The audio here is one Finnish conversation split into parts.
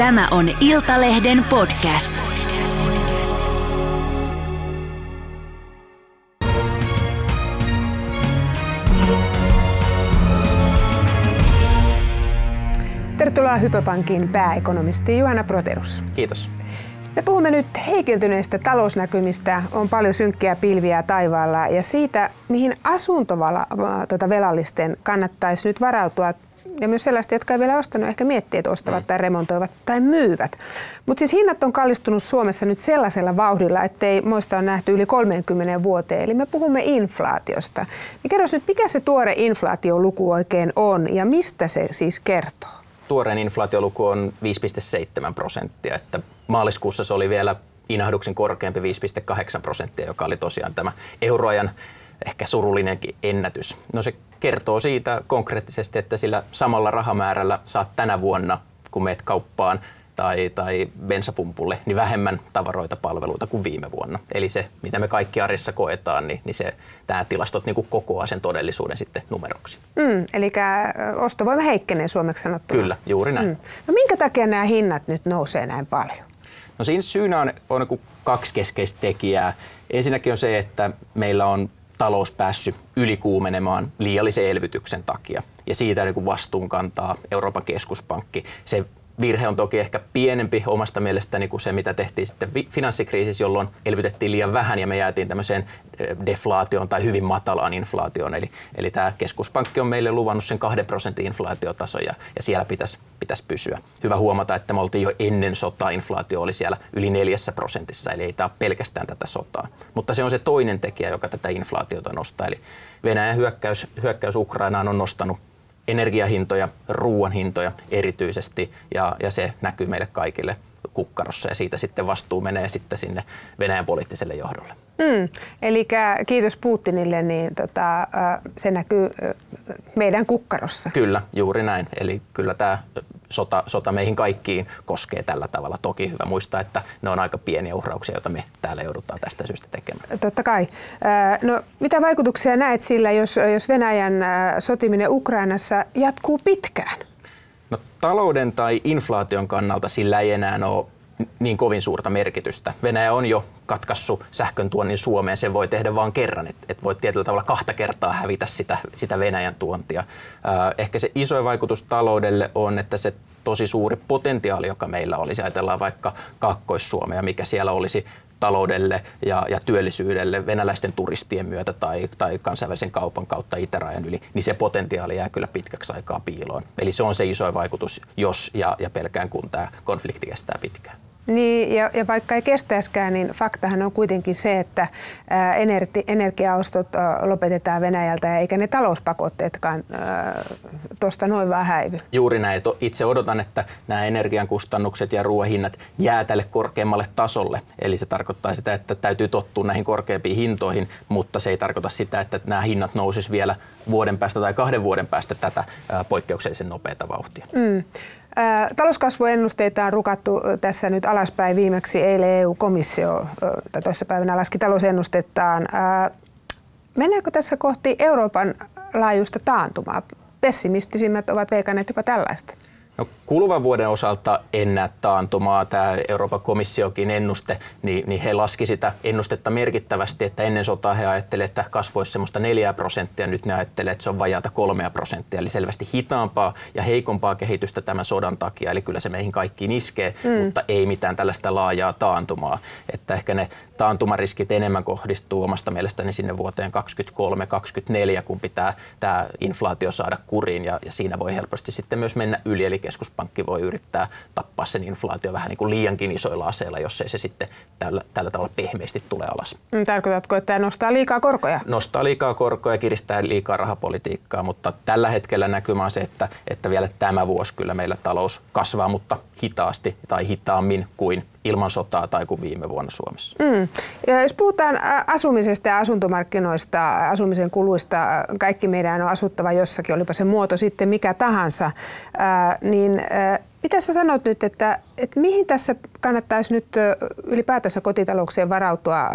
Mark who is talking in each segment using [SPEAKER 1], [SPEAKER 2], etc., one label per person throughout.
[SPEAKER 1] Tämä on Iltalehden podcast.
[SPEAKER 2] Tervetuloa Hypöpankin pääekonomisti Juhana Proterus.
[SPEAKER 3] Kiitos.
[SPEAKER 2] Me puhumme nyt heikentyneistä talousnäkymistä, on paljon synkkiä pilviä taivaalla ja siitä, mihin asuntovelallisten tuota kannattaisi nyt varautua ja myös sellaista, jotka ei vielä ostanut, ehkä miettii, että ostavat mm. tai remontoivat tai myyvät. Mutta siis hinnat on kallistunut Suomessa nyt sellaisella vauhdilla, ettei moista on nähty yli 30 vuoteen. Eli me puhumme inflaatiosta. Niin kerros nyt, mikä se tuore inflaatioluku oikein on ja mistä se siis kertoo?
[SPEAKER 3] Tuoreen inflaatioluku on 5,7 prosenttia, että maaliskuussa se oli vielä inahduksen korkeampi 5,8 prosenttia, joka oli tosiaan tämä euroajan ehkä surullinenkin ennätys. No se kertoo siitä konkreettisesti, että sillä samalla rahamäärällä saat tänä vuonna, kun meet kauppaan tai, tai bensapumpulle, niin vähemmän tavaroita, palveluita kuin viime vuonna. Eli se, mitä me kaikki arjessa koetaan, niin, niin se, tämä tilastot niin kuin kokoaa sen todellisuuden sitten numeroksi.
[SPEAKER 2] Mm, eli ostovoima heikkenee suomeksi sanottuna.
[SPEAKER 3] Kyllä, juuri näin. Mm.
[SPEAKER 2] No minkä takia nämä hinnat nyt nousee näin paljon?
[SPEAKER 3] No siinä syynä on, on niin kaksi keskeistä tekijää. Ensinnäkin on se, että meillä on talous päässyt ylikuumenemaan liiallisen elvytyksen takia. Ja siitä niin vastuun kantaa Euroopan keskuspankki. Se virhe on toki ehkä pienempi omasta mielestäni kuin se, mitä tehtiin sitten finanssikriisissä, jolloin elvytettiin liian vähän ja me jäätiin tämmöiseen deflaatioon tai hyvin matalaan inflaatioon. Eli, eli tämä keskuspankki on meille luvannut sen kahden prosentin inflaatiotaso ja, ja siellä pitäisi, pitäisi pysyä. Hyvä huomata, että me oltiin jo ennen sotaa, inflaatio oli siellä yli neljässä prosentissa, eli ei tämä pelkästään tätä sotaa. Mutta se on se toinen tekijä, joka tätä inflaatiota nostaa. Eli Venäjän hyökkäys, hyökkäys Ukrainaan on nostanut energiahintoja, ruoan hintoja erityisesti ja, ja se näkyy meille kaikille kukkarossa ja siitä sitten vastuu menee sitten sinne Venäjän poliittiselle johdolle.
[SPEAKER 2] Mm, eli kiitos Putinille, niin tota, se näkyy meidän kukkarossa.
[SPEAKER 3] Kyllä, juuri näin. Eli kyllä tämä sota, sota meihin kaikkiin koskee tällä tavalla. Toki hyvä muistaa, että ne on aika pieniä uhrauksia, joita me täällä joudutaan tästä syystä tekemään.
[SPEAKER 2] Totta kai. No, mitä vaikutuksia näet sillä, jos, jos Venäjän sotiminen Ukrainassa jatkuu pitkään?
[SPEAKER 3] No, talouden tai inflaation kannalta sillä ei enää ole niin kovin suurta merkitystä. Venäjä on jo katkassut sähkön tuonnin Suomeen, sen voi tehdä vain kerran, että et voi tietyllä tavalla kahta kertaa hävitä sitä, sitä Venäjän tuontia. Ehkä se iso vaikutus taloudelle on, että se tosi suuri potentiaali, joka meillä olisi, ajatellaan vaikka Kaakkois-Suomea, mikä siellä olisi taloudelle ja, ja työllisyydelle venäläisten turistien myötä tai, tai kansainvälisen kaupan kautta itärajan yli, niin se potentiaali jää kyllä pitkäksi aikaa piiloon. Eli se on se iso vaikutus, jos ja, ja pelkään kun tämä konflikti kestää pitkään.
[SPEAKER 2] Niin, ja, ja vaikka ei kestäisikään, niin faktahan on kuitenkin se, että energi, energiaostot lopetetaan Venäjältä, eikä ne talouspakotteetkaan tuosta noin vaan häivy.
[SPEAKER 3] Juuri näin. Itse odotan, että nämä energian kustannukset ja ruoahinnat jää tälle korkeammalle tasolle. Eli se tarkoittaa sitä, että täytyy tottua näihin korkeampiin hintoihin, mutta se ei tarkoita sitä, että nämä hinnat nousis vielä vuoden päästä tai kahden vuoden päästä tätä poikkeuksellisen nopeata vauhtia. Mm.
[SPEAKER 2] Talouskasvuennusteita on rukattu tässä nyt alaspäin. Viimeksi eilen EU-komissio tai toisessa päivänä laski talousennustettaan. Mennäänkö tässä kohti Euroopan laajuista taantumaa? Pessimistisimmät ovat veikanneet jopa tällaista.
[SPEAKER 3] No, kuluvan vuoden osalta en näe taantumaa. Tämä Euroopan komissiokin ennuste, niin, niin he laski sitä ennustetta merkittävästi, että ennen sotaa he ajattelivat, että kasvoisi semmoista 4 prosenttia, nyt ne ajattelevat, että se on vajaata 3 prosenttia, eli selvästi hitaampaa ja heikompaa kehitystä tämän sodan takia, eli kyllä se meihin kaikkiin iskee, mm. mutta ei mitään tällaista laajaa taantumaa, että ehkä ne taantumariskit enemmän kohdistuu omasta mielestäni sinne vuoteen 2023-2024, kun pitää tämä inflaatio saada kuriin ja, ja siinä voi helposti sitten myös mennä yli, eli keskuspankki voi yrittää tappaa sen inflaatio vähän niin kuin liiankin isoilla aseilla, jos ei se sitten tällä, tällä tavalla pehmeästi tule alas.
[SPEAKER 2] Mm, tarkoitatko, että tämä nostaa liikaa korkoja?
[SPEAKER 3] Nostaa liikaa korkoja ja kiristää liikaa rahapolitiikkaa, mutta tällä hetkellä näkymä on se, että, että vielä tämä vuosi kyllä meillä talous kasvaa, mutta hitaasti tai hitaammin kuin ilman sotaa tai kuin viime vuonna Suomessa. Mm.
[SPEAKER 2] Ja jos puhutaan asumisesta ja asuntomarkkinoista, asumisen kuluista, kaikki meidän on asuttava jossakin, olipa se muoto sitten mikä tahansa, niin mitä sä sanot nyt, että, että mihin tässä kannattaisi nyt ylipäätänsä kotitalouksien varautua?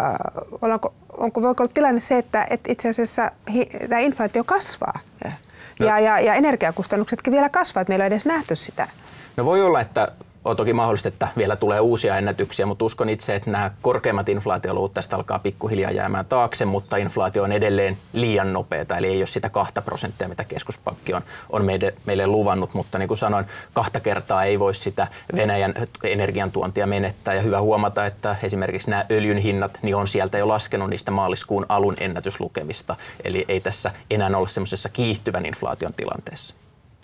[SPEAKER 2] Onko, onko, voiko olla tilanne se, että, että itse asiassa hi, tämä inflaatio kasvaa no. ja, ja, ja energiakustannuksetkin vielä kasvaa, että meillä on edes nähty sitä?
[SPEAKER 3] No voi olla, että on toki mahdollista, että vielä tulee uusia ennätyksiä, mutta uskon itse, että nämä korkeimmat inflaatioluvut tästä alkaa pikkuhiljaa jäämään taakse, mutta inflaatio on edelleen liian nopeata, eli ei ole sitä kahta prosenttia, mitä keskuspankki on, on meille, meille luvannut, mutta niin kuin sanoin, kahta kertaa ei voi sitä Venäjän energiantuontia menettää, ja hyvä huomata, että esimerkiksi nämä öljyn hinnat niin on sieltä jo laskenut niistä maaliskuun alun ennätyslukemista, eli ei tässä enää ole semmoisessa kiihtyvän inflaation tilanteessa.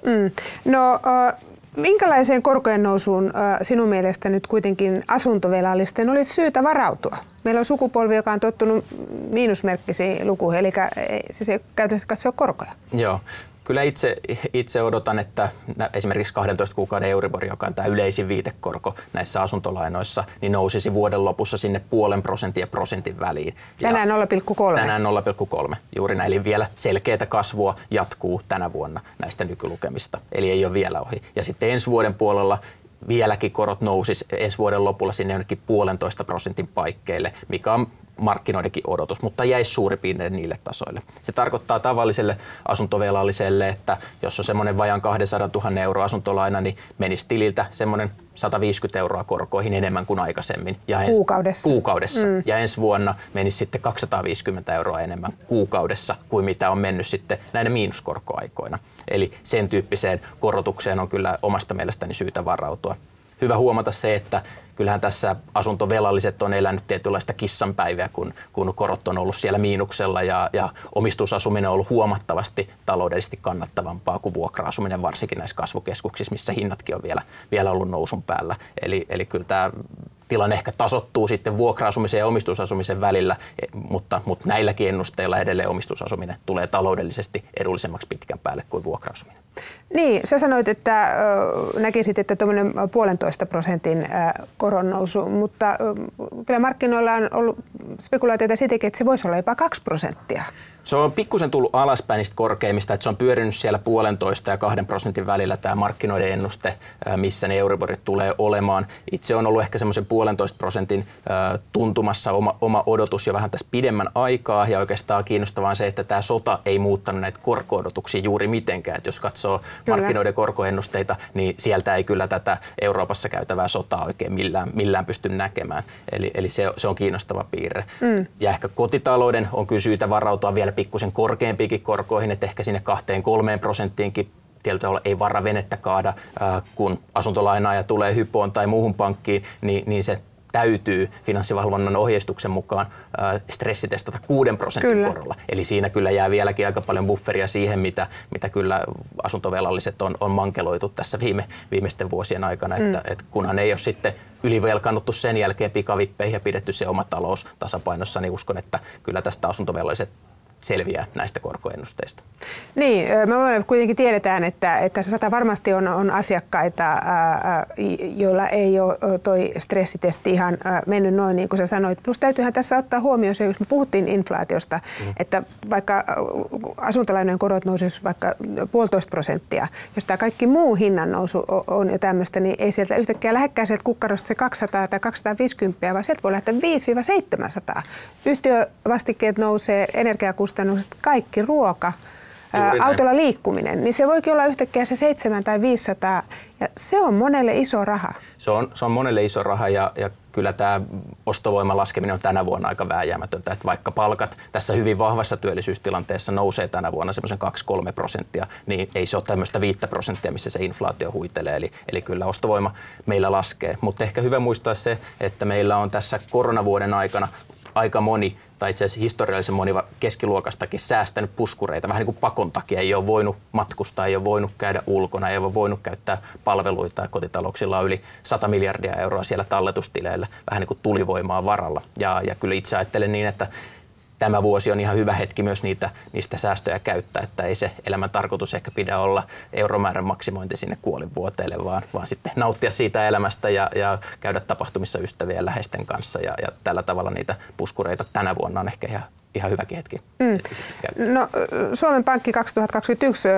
[SPEAKER 2] Mm. No, äh, minkälaiseen korkojen nousuun sinun mielestä nyt kuitenkin asuntovelallisten olisi syytä varautua? Meillä on sukupolvi, joka on tottunut miinusmerkkisiin lukuihin, eli siis ei käytännössä katsoa korkoja.
[SPEAKER 3] Joo. Kyllä itse, itse odotan, että esimerkiksi 12 kuukauden Euribor, joka on tämä yleisin viitekorko näissä asuntolainoissa, niin nousisi vuoden lopussa sinne puolen prosentin ja prosentin väliin.
[SPEAKER 2] Tänään 0,3.
[SPEAKER 3] Tänään 0,3. Juuri näin. Eli vielä selkeää kasvua jatkuu tänä vuonna näistä nykylukemista. Eli ei ole vielä ohi. Ja sitten ensi vuoden puolella vieläkin korot nousis ensi vuoden lopulla sinne jonnekin puolentoista prosentin paikkeille, mikä on markkinoidenkin odotus, mutta jäisi suurin piirtein niille tasoille. Se tarkoittaa tavalliselle asuntovelalliselle, että jos on semmoinen vajan 200 000 euroa asuntolaina, niin menisi tililtä semmoinen 150 euroa korkoihin enemmän kuin aikaisemmin.
[SPEAKER 2] Ja ens, kuukaudessa.
[SPEAKER 3] Kuukaudessa. Mm. Ja ensi vuonna menisi sitten 250 euroa enemmän kuukaudessa kuin mitä on mennyt sitten näiden miinuskorkoaikoina. Eli sen tyyppiseen korotukseen on kyllä omasta mielestäni syytä varautua. Hyvä huomata se, että kyllähän tässä asuntovelalliset on elänyt tietynlaista kissanpäiviä, kun, kun korot on ollut siellä miinuksella ja, ja omistusasuminen on ollut huomattavasti taloudellisesti kannattavampaa kuin vuokra-asuminen, varsinkin näissä kasvukeskuksissa, missä hinnatkin on vielä, vielä ollut nousun päällä. Eli, eli kyllä tämä tilanne ehkä tasottuu sitten vuokra-asumisen ja omistusasumisen välillä, e, mutta, mutta näilläkin ennusteilla edelleen omistusasuminen tulee taloudellisesti edullisemmaksi pitkän päälle kuin vuokra-asuminen.
[SPEAKER 2] Niin, sä sanoit, että näkisit, että tuommoinen puolentoista prosentin koron nousu, mutta kyllä markkinoilla on ollut spekulaatioita siitäkin, että se voisi olla jopa kaksi prosenttia.
[SPEAKER 3] Se on pikkusen tullut alaspäin niistä korkeimmista, että se on pyörinyt siellä puolentoista ja kahden prosentin välillä tämä markkinoiden ennuste, missä ne Euriborit tulee olemaan. Itse on ollut ehkä semmoisen puolentoista prosentin tuntumassa oma, oma odotus jo vähän tässä pidemmän aikaa ja oikeastaan kiinnostavaa on se, että tämä sota ei muuttanut näitä korko-odotuksia juuri mitenkään. Että jos katsoo kyllä. markkinoiden korkoennusteita, niin sieltä ei kyllä tätä Euroopassa käytävää sotaa oikein millään, millään pysty näkemään. Eli, eli se, se on kiinnostava piirre. Mm. Ja ehkä kotitalouden on kyllä syytä varautua vielä pikkusen korkeampiinkin korkoihin, että ehkä sinne kahteen kolmeen prosenttiinkin tietyllä tavalla ei varra venettä kaada, kun asuntolainaaja tulee hypoon tai muuhun pankkiin, niin, niin se täytyy finanssivalvonnan ohjeistuksen mukaan stressitestata 6 prosentin kyllä. korolla. Eli siinä kyllä jää vieläkin aika paljon bufferia siihen, mitä, mitä kyllä asuntovelalliset on, on mankeloitu tässä viime, viimeisten vuosien aikana. Mm. Että, että kunhan ei ole sitten ylivelkannuttu sen jälkeen pikavippeihin ja pidetty se oma talous tasapainossa, niin uskon, että kyllä tästä asuntovelalliset selviää näistä korkoennusteista.
[SPEAKER 2] Niin, me kuitenkin tiedetään, että, että sata varmasti on, on asiakkaita, ää, joilla ei ole toi stressitesti ihan mennyt noin niin kuin sä sanoit. Plus täytyyhän tässä ottaa huomioon se, jos me puhuttiin inflaatiosta, mm. että vaikka asuntolainojen korot nousisivat vaikka puolitoista prosenttia, jos tämä kaikki muu hinnan nousu on jo tämmöistä, niin ei sieltä yhtäkkiä lähekkää sieltä kukkarosta se 200 tai 250, vaan sieltä voi lähteä 5-700. Yhtiövastikkeet nousee, energiakustannukset kustannukset, kaikki ruoka, autolla liikkuminen, niin se voikin olla yhtäkkiä se 7 tai 500 ja se on monelle iso raha.
[SPEAKER 3] Se on, se on monelle iso raha ja, ja kyllä tämä ostovoiman laskeminen on tänä vuonna aika vääjäämätöntä. Että vaikka palkat tässä hyvin vahvassa työllisyystilanteessa nousee tänä vuonna semmoisen 2-3 prosenttia, niin ei se ole tämmöistä 5 prosenttia, missä se inflaatio huitelee. Eli, eli kyllä ostovoima meillä laskee. Mutta ehkä hyvä muistaa se, että meillä on tässä koronavuoden aikana aika moni tai itse asiassa historiallisen moni keskiluokastakin säästänyt puskureita vähän niin kuin pakon takia. Ei ole voinut matkustaa, ei ole voinut käydä ulkona, ei ole voinut käyttää palveluita. Kotitalouksilla on yli 100 miljardia euroa siellä talletustileillä vähän niin kuin tulivoimaa varalla. Ja, ja kyllä itse ajattelen niin, että tämä vuosi on ihan hyvä hetki myös niitä, niistä säästöjä käyttää, että ei se elämän tarkoitus ehkä pidä olla euromäärän maksimointi sinne kuolinvuoteelle, vaan, vaan sitten nauttia siitä elämästä ja, ja käydä tapahtumissa ystävien ja läheisten kanssa ja, ja tällä tavalla niitä puskureita tänä vuonna on ehkä ihan ihan hyväkin hetki. Mm.
[SPEAKER 2] No, Suomen Pankki 2021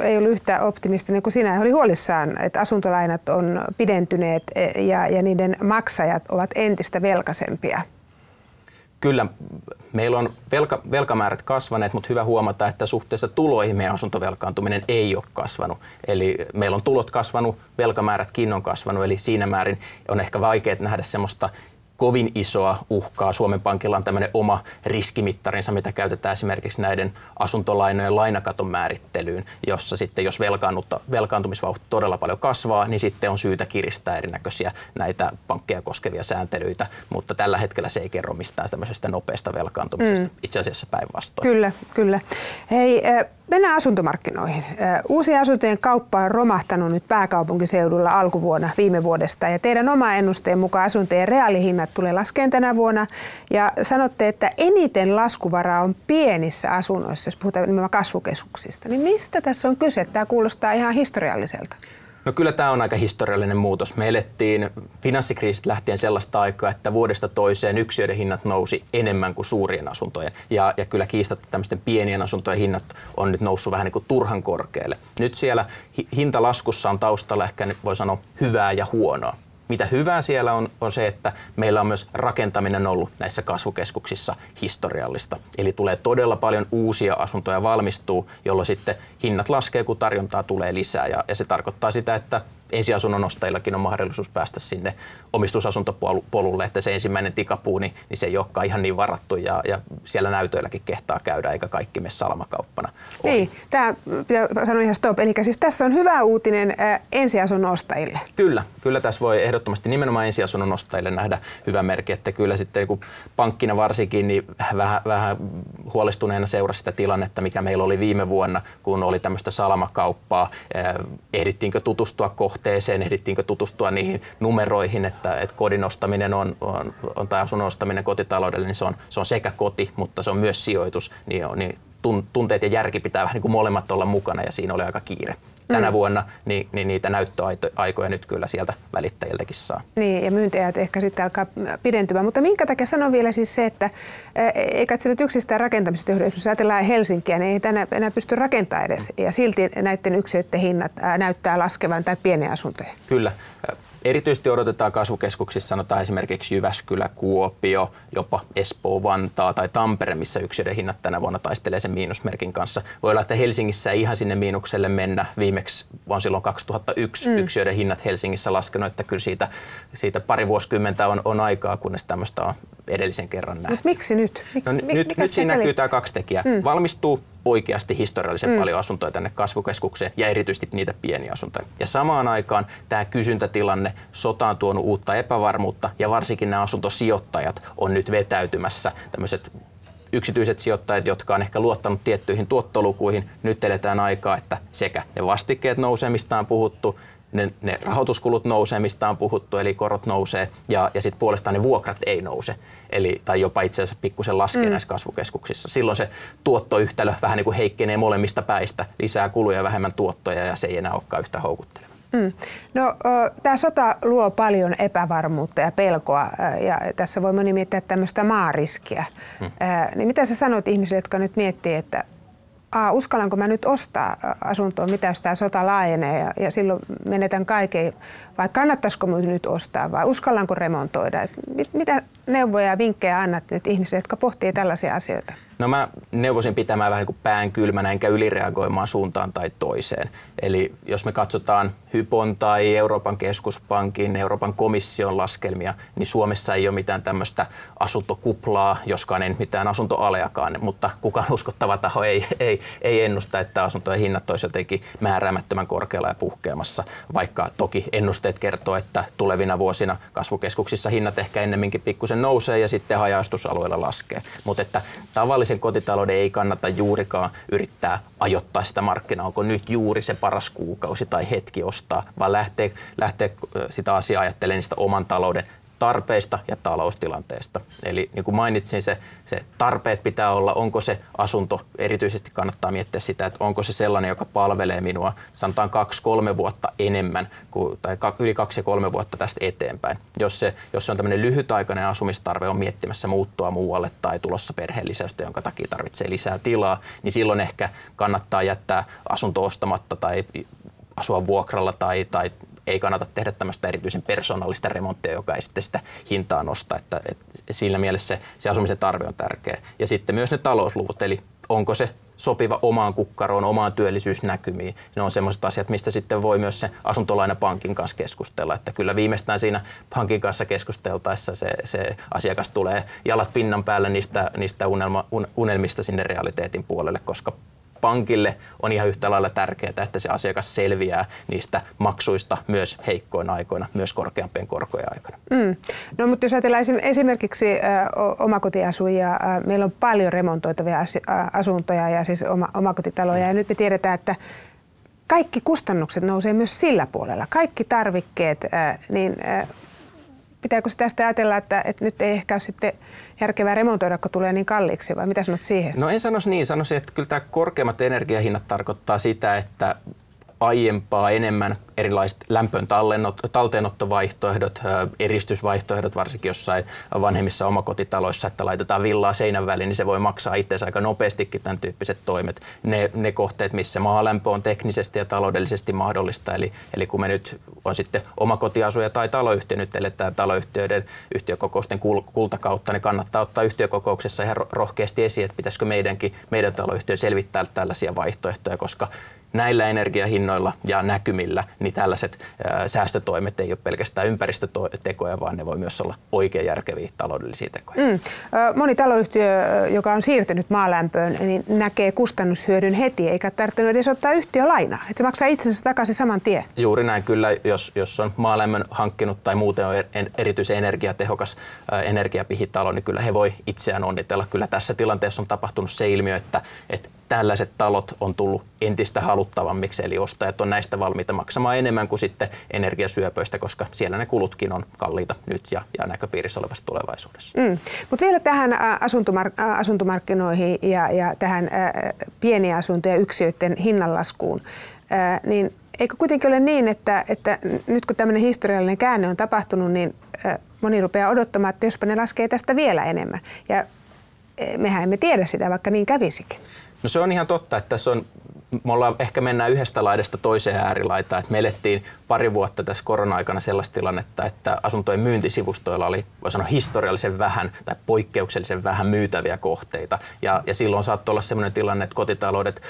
[SPEAKER 2] ei ollut yhtä optimistinen kuin sinä. He oli huolissaan, että asuntolainat on pidentyneet e, ja, ja niiden maksajat ovat entistä velkaisempia.
[SPEAKER 3] Kyllä meillä on velka, velkamäärät kasvaneet, mutta hyvä huomata, että suhteessa tuloihin meidän asuntovelkaantuminen ei ole kasvanut. Eli meillä on tulot kasvanut, velkamäärätkin on kasvanut, eli siinä määrin on ehkä vaikea nähdä semmoista kovin isoa uhkaa. Suomen Pankilla on tämmöinen oma riskimittarinsa, mitä käytetään esimerkiksi näiden asuntolainojen lainakaton määrittelyyn, jossa sitten jos velkaantumisvauhti todella paljon kasvaa, niin sitten on syytä kiristää erinäköisiä näitä pankkeja koskevia sääntelyitä, mutta tällä hetkellä se ei kerro mistään tämmöisestä nopeasta velkaantumisesta, mm. itse asiassa päinvastoin.
[SPEAKER 2] Kyllä, kyllä. Hei, Mennään asuntomarkkinoihin. Uusien asuntojen kauppa on romahtanut nyt pääkaupunkiseudulla alkuvuonna viime vuodesta ja teidän oma ennusteen mukaan asuntojen reaalihinnat tulee laskeen tänä vuonna ja sanotte, että eniten laskuvaraa on pienissä asunnoissa, jos puhutaan nimenomaan kasvukeskuksista. Niin mistä tässä on kyse? Tämä kuulostaa ihan historialliselta.
[SPEAKER 3] No kyllä tämä on aika historiallinen muutos. Me elettiin finanssikriisistä lähtien sellaista aikaa, että vuodesta toiseen yksiöiden hinnat nousi enemmän kuin suurien asuntojen. Ja, ja kyllä kiistatta tämmöisten pienien asuntojen hinnat on nyt noussut vähän niin kuin turhan korkealle. Nyt siellä hintalaskussa on taustalla ehkä voi sanoa hyvää ja huonoa mitä hyvää siellä on, on se, että meillä on myös rakentaminen ollut näissä kasvukeskuksissa historiallista. Eli tulee todella paljon uusia asuntoja valmistuu, jolloin sitten hinnat laskee, kun tarjontaa tulee lisää. Ja, ja se tarkoittaa sitä, että ensiasunnon ostajillakin on mahdollisuus päästä sinne omistusasuntopolulle, että se ensimmäinen tikapuu, niin, niin se ei olekaan ihan niin varattu ja, ja siellä näytöilläkin kehtaa käydä, eikä kaikki mene salamakauppana.
[SPEAKER 2] Ohi. Niin, tämä pitää sanoa ihan stop. Eli siis tässä on hyvä uutinen äh, ensiasunnon ostajille.
[SPEAKER 3] Kyllä, kyllä tässä voi ehdottomasti nimenomaan ensiasunnon ostajille nähdä hyvä merkki, että kyllä sitten kun pankkina varsinkin niin vähän, vähän huolestuneena seurasi sitä tilannetta, mikä meillä oli viime vuonna, kun oli tämmöistä salamakauppaa. Äh, ehdittiinkö tutustua kohtaan kohteeseen, ehdittiinkö tutustua niihin numeroihin, että, että kodin ostaminen on, on, on, tai asunnon ostaminen kotitaloudelle, niin se on, se on sekä koti, mutta se on myös sijoitus, niin, niin tunteet ja järki pitää vähän niin kuin molemmat olla mukana ja siinä oli aika kiire tänä mm. vuonna, niin, niin niitä näyttöaikoja nyt kyllä sieltä välittäjiltäkin saa.
[SPEAKER 2] Niin, ja myyntiajat ehkä sitten alkaa pidentymään. Mutta minkä takia sanon vielä siis se, että eikä se nyt yksistään rakentamisesta johdu. Jos ajatellaan Helsinkiä, niin ei tänä enää pysty rakentamaan edes. Mm. Ja silti näiden yksiöiden hinnat näyttää laskevan tai pieniä asuntoja.
[SPEAKER 3] Kyllä. Erityisesti odotetaan kasvukeskuksissa, sanotaan esimerkiksi Jyväskylä, Kuopio, jopa Espoo, Vantaa tai Tampere, missä yksilöiden hinnat tänä vuonna taistelee sen miinusmerkin kanssa. Voi olla, että Helsingissä ei ihan sinne miinukselle mennä. Viimeksi on silloin 2001 mm. yksilöiden hinnat Helsingissä laskenut, että kyllä siitä, siitä pari vuosikymmentä on, on aikaa, kunnes tämmöistä on edellisen kerran nähty.
[SPEAKER 2] Mut miksi nyt?
[SPEAKER 3] Mik, no, mi, nyt, nyt siinä näkyy tämä kaksi tekijää. Mm. Valmistuu oikeasti historiallisen mm. paljon asuntoja tänne kasvukeskukseen ja erityisesti niitä pieniä asuntoja. Ja samaan aikaan tämä kysyntätilanne, sota on tuonut uutta epävarmuutta ja varsinkin nämä asuntosijoittajat on nyt vetäytymässä tämmöiset yksityiset sijoittajat, jotka on ehkä luottanut tiettyihin tuottolukuihin, nyt eletään aikaa, että sekä ne vastikkeet nousee, mistä on puhuttu, ne, ne rahoituskulut nousee, mistä on puhuttu, eli korot nousee, ja, ja sitten puolestaan ne vuokrat ei nouse, eli, tai jopa itse asiassa pikkusen laskee mm. näissä kasvukeskuksissa. Silloin se tuottoyhtälö vähän niin kuin heikkenee molemmista päistä, lisää kuluja ja vähemmän tuottoja, ja se ei enää olekaan yhtä houkutteleva. Mm.
[SPEAKER 2] No, tämä sota luo paljon epävarmuutta ja pelkoa, ja tässä voi moni miettiä tämmöistä maariskiä. Mm. Niin mitä sä sanot ihmisille, jotka nyt miettii, että a, uskallanko mä nyt ostaa asuntoa, mitä jos tämä sota laajenee ja, ja silloin menetän kaiken, vai kannattaisiko minun nyt ostaa vai uskallanko remontoida? Et mit, mitä neuvoja ja vinkkejä annat nyt ihmisille, jotka pohtii tällaisia asioita?
[SPEAKER 3] No mä neuvosin pitämään vähän niin kuin pään kylmänä enkä ylireagoimaan suuntaan tai toiseen. Eli jos me katsotaan Hypon tai Euroopan keskuspankin, Euroopan komission laskelmia, niin Suomessa ei ole mitään tämmöistä asuntokuplaa, joskaan ei mitään asuntoaleakaan, mutta kukaan uskottava taho ei, ei, ei ennusta, että asuntojen hinnat olisivat jotenkin määräämättömän korkealla ja puhkeamassa, vaikka toki ennusteet kertoo, että tulevina vuosina kasvukeskuksissa hinnat ehkä ennemminkin pikkusen nousee ja sitten hajastusalueilla laskee. Mutta että tavallisen kotitalouden ei kannata juurikaan yrittää ajoittaa sitä markkinaa, onko nyt juuri se paras kuukausi tai hetki ostaa, vaan lähteä, lähteä sitä asiaa ajattelemaan niistä oman talouden tarpeista ja taloustilanteesta. Eli niin kuin mainitsin, se, se tarpeet pitää olla, onko se asunto, erityisesti kannattaa miettiä sitä, että onko se sellainen, joka palvelee minua, sanotaan kaksi-kolme vuotta enemmän, kuin, tai yli kaksi ja kolme vuotta tästä eteenpäin. Jos se, jos se on tämmöinen lyhytaikainen asumistarve, on miettimässä muuttoa muualle tai tulossa perheellisäystä, jonka takia tarvitsee lisää tilaa, niin silloin ehkä kannattaa jättää asunto ostamatta tai asua vuokralla tai, tai ei kannata tehdä tämmöistä erityisen persoonallista remonttia, joka ei sitten sitä hintaa nosta. Että, että siinä mielessä se, se asumisen tarve on tärkeä. Ja sitten myös ne talousluvut, eli onko se sopiva omaan kukkaroon, omaan työllisyysnäkymiin. Ne on sellaiset asiat, mistä sitten voi myös se asuntolainapankin kanssa keskustella. Että kyllä viimeistään siinä pankin kanssa keskusteltaessa se, se asiakas tulee jalat pinnan päälle niistä, niistä unelma, unelmista sinne realiteetin puolelle, koska pankille on ihan yhtä lailla tärkeää, että se asiakas selviää niistä maksuista myös heikkoina aikoina, myös korkeampien korkojen aikana. Mm.
[SPEAKER 2] No mutta jos ajatellaan esimerkiksi äh, äh, meillä on paljon remontoitavia asuntoja ja siis oma, omakotitaloja ja nyt me tiedetään, että kaikki kustannukset nousee myös sillä puolella. Kaikki tarvikkeet, äh, niin äh, pitääkö tästä ajatella, että, että nyt ei ehkä ole sitten järkevää remontoida, kun tulee niin kalliiksi, vai mitä sanot siihen?
[SPEAKER 3] No en sanoisi niin, sanoisin, että kyllä tämä korkeammat energiahinnat tarkoittaa sitä, että aiempaa enemmän erilaiset lämpön talteenottovaihtoehdot, eristysvaihtoehdot, varsinkin jossain vanhemmissa omakotitaloissa, että laitetaan villaa seinän väliin, niin se voi maksaa itse aika nopeastikin tämän tyyppiset toimet. Ne, ne kohteet, missä maalämpö on teknisesti ja taloudellisesti mahdollista, eli, eli kun me nyt on sitten omakotiasuja tai taloyhtiö, nyt eletään taloyhtiöiden yhtiökokousten kul, kultakautta, niin kannattaa ottaa yhtiökokouksessa ihan rohkeasti esiin, että pitäisikö meidänkin, meidän taloyhtiö selvittää tällaisia vaihtoehtoja, koska näillä energiahinnoilla ja näkymillä niin tällaiset säästötoimet ei ole pelkästään ympäristötekoja, vaan ne voi myös olla oikein järkeviä taloudellisia tekoja. Mm.
[SPEAKER 2] Moni taloyhtiö, joka on siirtynyt maalämpöön, niin näkee kustannushyödyn heti, eikä tarvitse edes ottaa yhtiölainaa. Että se maksaa itsensä takaisin saman tien.
[SPEAKER 3] Juuri näin kyllä, jos, jos on maalämmön hankkinut tai muuten on er-, erityisen energiatehokas energiapihitalo, niin kyllä he voi itseään onnitella. Kyllä tässä tilanteessa on tapahtunut se ilmiö, että, että tällaiset talot on tullut entistä haluttavammiksi, eli ostajat on näistä valmiita maksamaan enemmän kuin sitten energiasyöpöistä, koska siellä ne kulutkin on kalliita nyt ja, ja näköpiirissä olevassa tulevaisuudessa. Mm.
[SPEAKER 2] Mutta vielä tähän asuntomark- asuntomarkkinoihin ja, ja tähän pieniä asuntoja yksiöiden hinnanlaskuun, ä, niin eikö kuitenkin ole niin, että, että nyt kun tämmöinen historiallinen käänne on tapahtunut, niin ä, moni rupeaa odottamaan, että jospa ne laskee tästä vielä enemmän. Ja e, mehän emme tiedä sitä, vaikka niin kävisikin.
[SPEAKER 3] No se on ihan totta, että tässä on me ollaan, ehkä mennään yhdestä laidasta toiseen äärilaitaan. me elettiin pari vuotta tässä korona-aikana sellaista tilannetta, että asuntojen myyntisivustoilla oli, voi sanoa, historiallisen vähän tai poikkeuksellisen vähän myytäviä kohteita. Ja, ja silloin saattoi olla sellainen tilanne, että kotitaloudet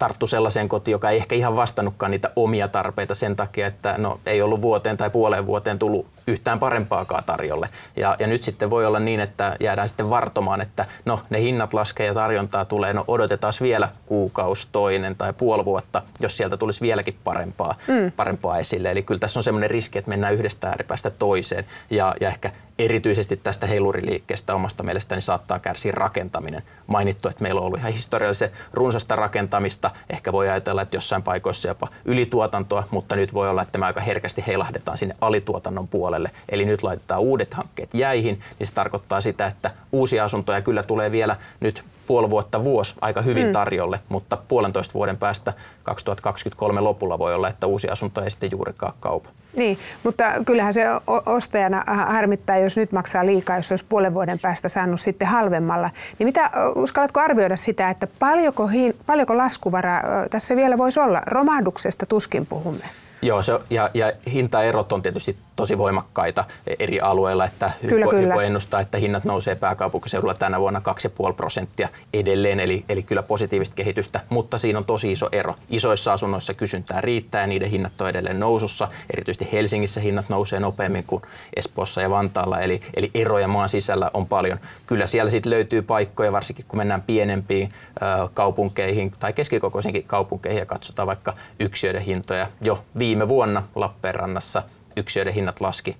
[SPEAKER 3] tarttu sellaiseen kotiin, joka ei ehkä ihan vastannutkaan niitä omia tarpeita sen takia, että no, ei ollut vuoteen tai puoleen vuoteen tullut yhtään parempaakaan tarjolle. Ja, ja nyt sitten voi olla niin, että jäädään sitten vartomaan, että no ne hinnat laskee ja tarjontaa tulee, no odotetaan vielä kuukausi, toinen tai puoli vuotta, jos sieltä tulisi vieläkin parempaa, mm. parempaa esille. Eli kyllä tässä on semmoinen riski, että mennään yhdestä ääripäästä toiseen ja, ja ehkä erityisesti tästä heiluriliikkeestä omasta mielestäni saattaa kärsiä rakentaminen. Mainittu, että meillä on ollut ihan historiallisen runsasta rakentamista. Ehkä voi ajatella, että jossain paikoissa jopa ylituotantoa, mutta nyt voi olla, että me aika herkästi heilahdetaan sinne alituotannon puolelle. Eli nyt laitetaan uudet hankkeet jäihin, niin se tarkoittaa sitä, että uusia asuntoja kyllä tulee vielä nyt puoli vuotta vuosi aika hyvin mm. tarjolle, mutta puolentoista vuoden päästä 2023 lopulla voi olla, että uusia asuntoja ei sitten juurikaan kaupa.
[SPEAKER 2] Niin, mutta kyllähän se ostajana harmittaa, jos nyt maksaa liikaa, jos olisi puolen vuoden päästä saanut sitten halvemmalla. Niin mitä uskallatko arvioida sitä, että paljonko, hin, paljonko laskuvara tässä vielä voisi olla? Romahduksesta tuskin puhumme.
[SPEAKER 3] Joo, se, ja, ja hintaerot on tietysti tosi voimakkaita eri alueilla, että
[SPEAKER 2] kyllä,
[SPEAKER 3] hypo,
[SPEAKER 2] kyllä.
[SPEAKER 3] hypo ennustaa, että hinnat nousee pääkaupunkiseudulla tänä vuonna 2,5 prosenttia edelleen, eli, eli kyllä positiivista kehitystä, mutta siinä on tosi iso ero. Isoissa asunnoissa kysyntää riittää ja niiden hinnat on edelleen nousussa, erityisesti Helsingissä hinnat nousee nopeammin kuin Espoossa ja Vantaalla, eli, eli eroja maan sisällä on paljon. Kyllä siellä sitten löytyy paikkoja, varsinkin kun mennään pienempiin ö, kaupunkeihin tai keskikokoisinkin kaupunkeihin ja katsotaan vaikka yksiöiden hintoja jo viime vuonna Lappeenrannassa – yksiöiden hinnat laski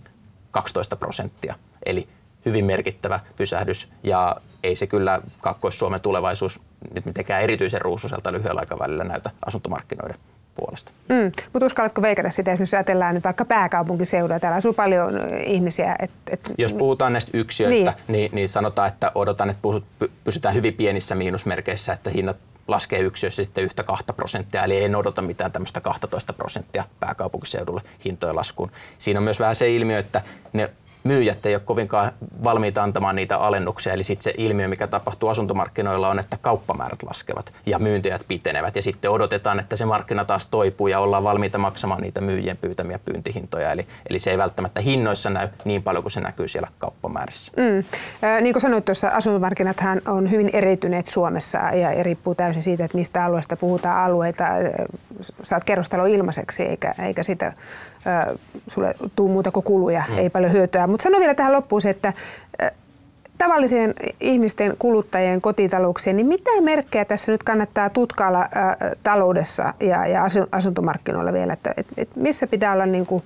[SPEAKER 3] 12 prosenttia. Eli hyvin merkittävä pysähdys ja ei se kyllä Kaakkois-Suomen tulevaisuus nyt mitenkään erityisen ruususelta lyhyellä aikavälillä näytä asuntomarkkinoiden puolesta.
[SPEAKER 2] Mm, mutta uskallatko veikata sitä, jos ajatellaan nyt vaikka pääkaupunkiseudulla, täällä asuu paljon ihmisiä. Et,
[SPEAKER 3] et, jos puhutaan näistä yksiöistä, niin. Niin, niin sanotaan, että odotan, että pysytään hyvin pienissä miinusmerkeissä, että hinnat laskee yksiössä sitten yhtä kahta prosenttia, eli en odota mitään tämmöistä 12 prosenttia pääkaupunkiseudulle hintojen laskuun. Siinä on myös vähän se ilmiö, että ne myyjät ei ole kovinkaan valmiita antamaan niitä alennuksia. Eli sitten se ilmiö, mikä tapahtuu asuntomarkkinoilla on, että kauppamäärät laskevat ja myyntiät pitenevät. Ja sitten odotetaan, että se markkina taas toipuu ja ollaan valmiita maksamaan niitä myyjien pyytämiä pyyntihintoja. Eli, eli se ei välttämättä hinnoissa näy niin paljon kuin se näkyy siellä kauppamäärissä.
[SPEAKER 2] Mm. Äh, niin kuin sanoit tuossa, asuntomarkkinathan on hyvin eriytyneet Suomessa ja riippuu täysin siitä, että mistä alueesta puhutaan alueita. Saat kerrostalo ilmaiseksi eikä, eikä sitä sulle tuu muuta kuin kuluja, mm. ei paljon hyötyä. Mutta sano vielä tähän loppuun se, että tavallisien ihmisten, kuluttajien, kotitalouksien, niin mitä merkkejä tässä nyt kannattaa tutkailla ä, taloudessa ja, ja asuntomarkkinoilla vielä, että et, et missä pitää olla niin kuin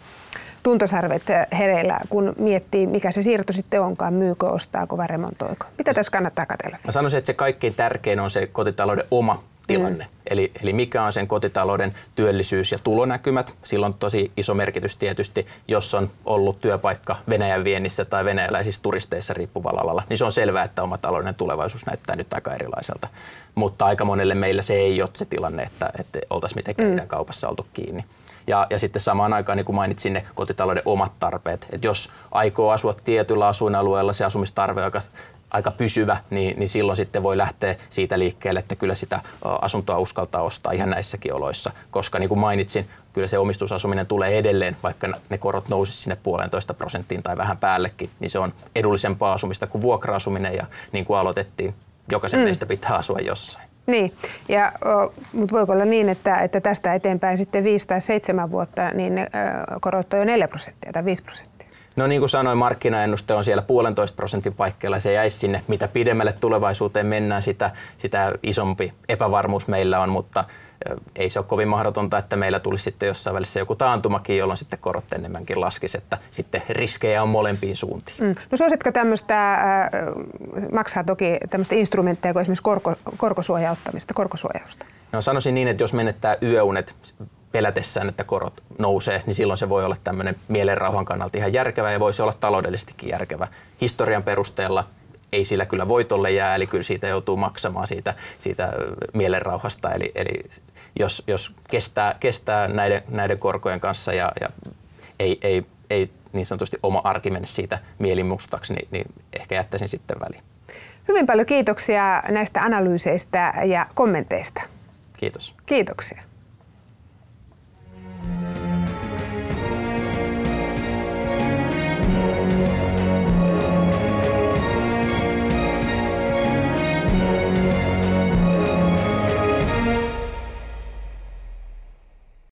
[SPEAKER 2] tuntosarvet hereillä, kun miettii, mikä se siirto sitten onkaan, myykö, ostaako vai remontoiko. Mitä tässä kannattaa katsella?
[SPEAKER 3] Mä sanoisin, että se kaikkein tärkein on se kotitalouden oma tilanne. Mm. Eli, eli mikä on sen kotitalouden työllisyys- ja tulonäkymät. Sillä on tosi iso merkitys tietysti, jos on ollut työpaikka Venäjän viennissä tai venäläisissä turisteissa riippuvalla alalla, niin se on selvää, että oma talouden tulevaisuus näyttää nyt aika erilaiselta. Mutta aika monelle meillä se ei ole se tilanne, että, että oltaisiin mitenkään mm. kaupassa oltu kiinni. Ja, ja sitten samaan aikaan, niin kuin mainitsin, ne kotitalouden omat tarpeet. Et jos aikoo asua tietyllä asuinalueella, se asumistarve on aika aika pysyvä, niin, niin silloin sitten voi lähteä siitä liikkeelle, että kyllä sitä asuntoa uskaltaa ostaa ihan näissäkin oloissa. Koska niin kuin mainitsin, kyllä se omistusasuminen tulee edelleen, vaikka ne korot nousisi sinne puolentoista prosenttiin tai vähän päällekin, niin se on edullisempaa asumista kuin vuokra-asuminen ja niin kuin aloitettiin, jokaisen mm. meistä pitää asua jossain.
[SPEAKER 2] Niin, ja, mutta voiko olla niin, että, että tästä eteenpäin sitten 5 tai 7 vuotta, niin ne korot on jo 4 prosenttia tai 5 prosenttia?
[SPEAKER 3] No niin kuin sanoin, markkinaennuste on siellä puolentoista prosentin paikkeilla. Se jäisi sinne, mitä pidemmälle tulevaisuuteen mennään, sitä, sitä isompi epävarmuus meillä on, mutta ei se ole kovin mahdotonta, että meillä tulisi sitten jossain välissä joku taantumakin, jolloin sitten korot enemmänkin laskisi, että sitten riskejä on molempiin suuntiin. Mm.
[SPEAKER 2] No suositko tämmöistä, äh, maksaa toki tämmöistä instrumentteja kuin esimerkiksi korko, korkosuojauttamista, korkosuojausta?
[SPEAKER 3] No sanoisin niin, että jos menettää yöunet pelätessään, että korot nousee, niin silloin se voi olla tämmöinen mielenrauhan kannalta ihan järkevä ja voisi olla taloudellisestikin järkevä. Historian perusteella ei sillä kyllä voitolle jää, eli kyllä siitä joutuu maksamaan siitä, siitä mielenrauhasta. Eli, eli jos, jos kestää, kestää näiden, näiden korkojen kanssa ja, ja ei, ei, ei niin sanotusti oma arki mene siitä mielimustaksi, niin, niin ehkä jättäisin sitten väliin.
[SPEAKER 2] Hyvin paljon kiitoksia näistä analyyseistä ja kommenteista.
[SPEAKER 3] Kiitos.
[SPEAKER 2] Kiitoksia. Thank you.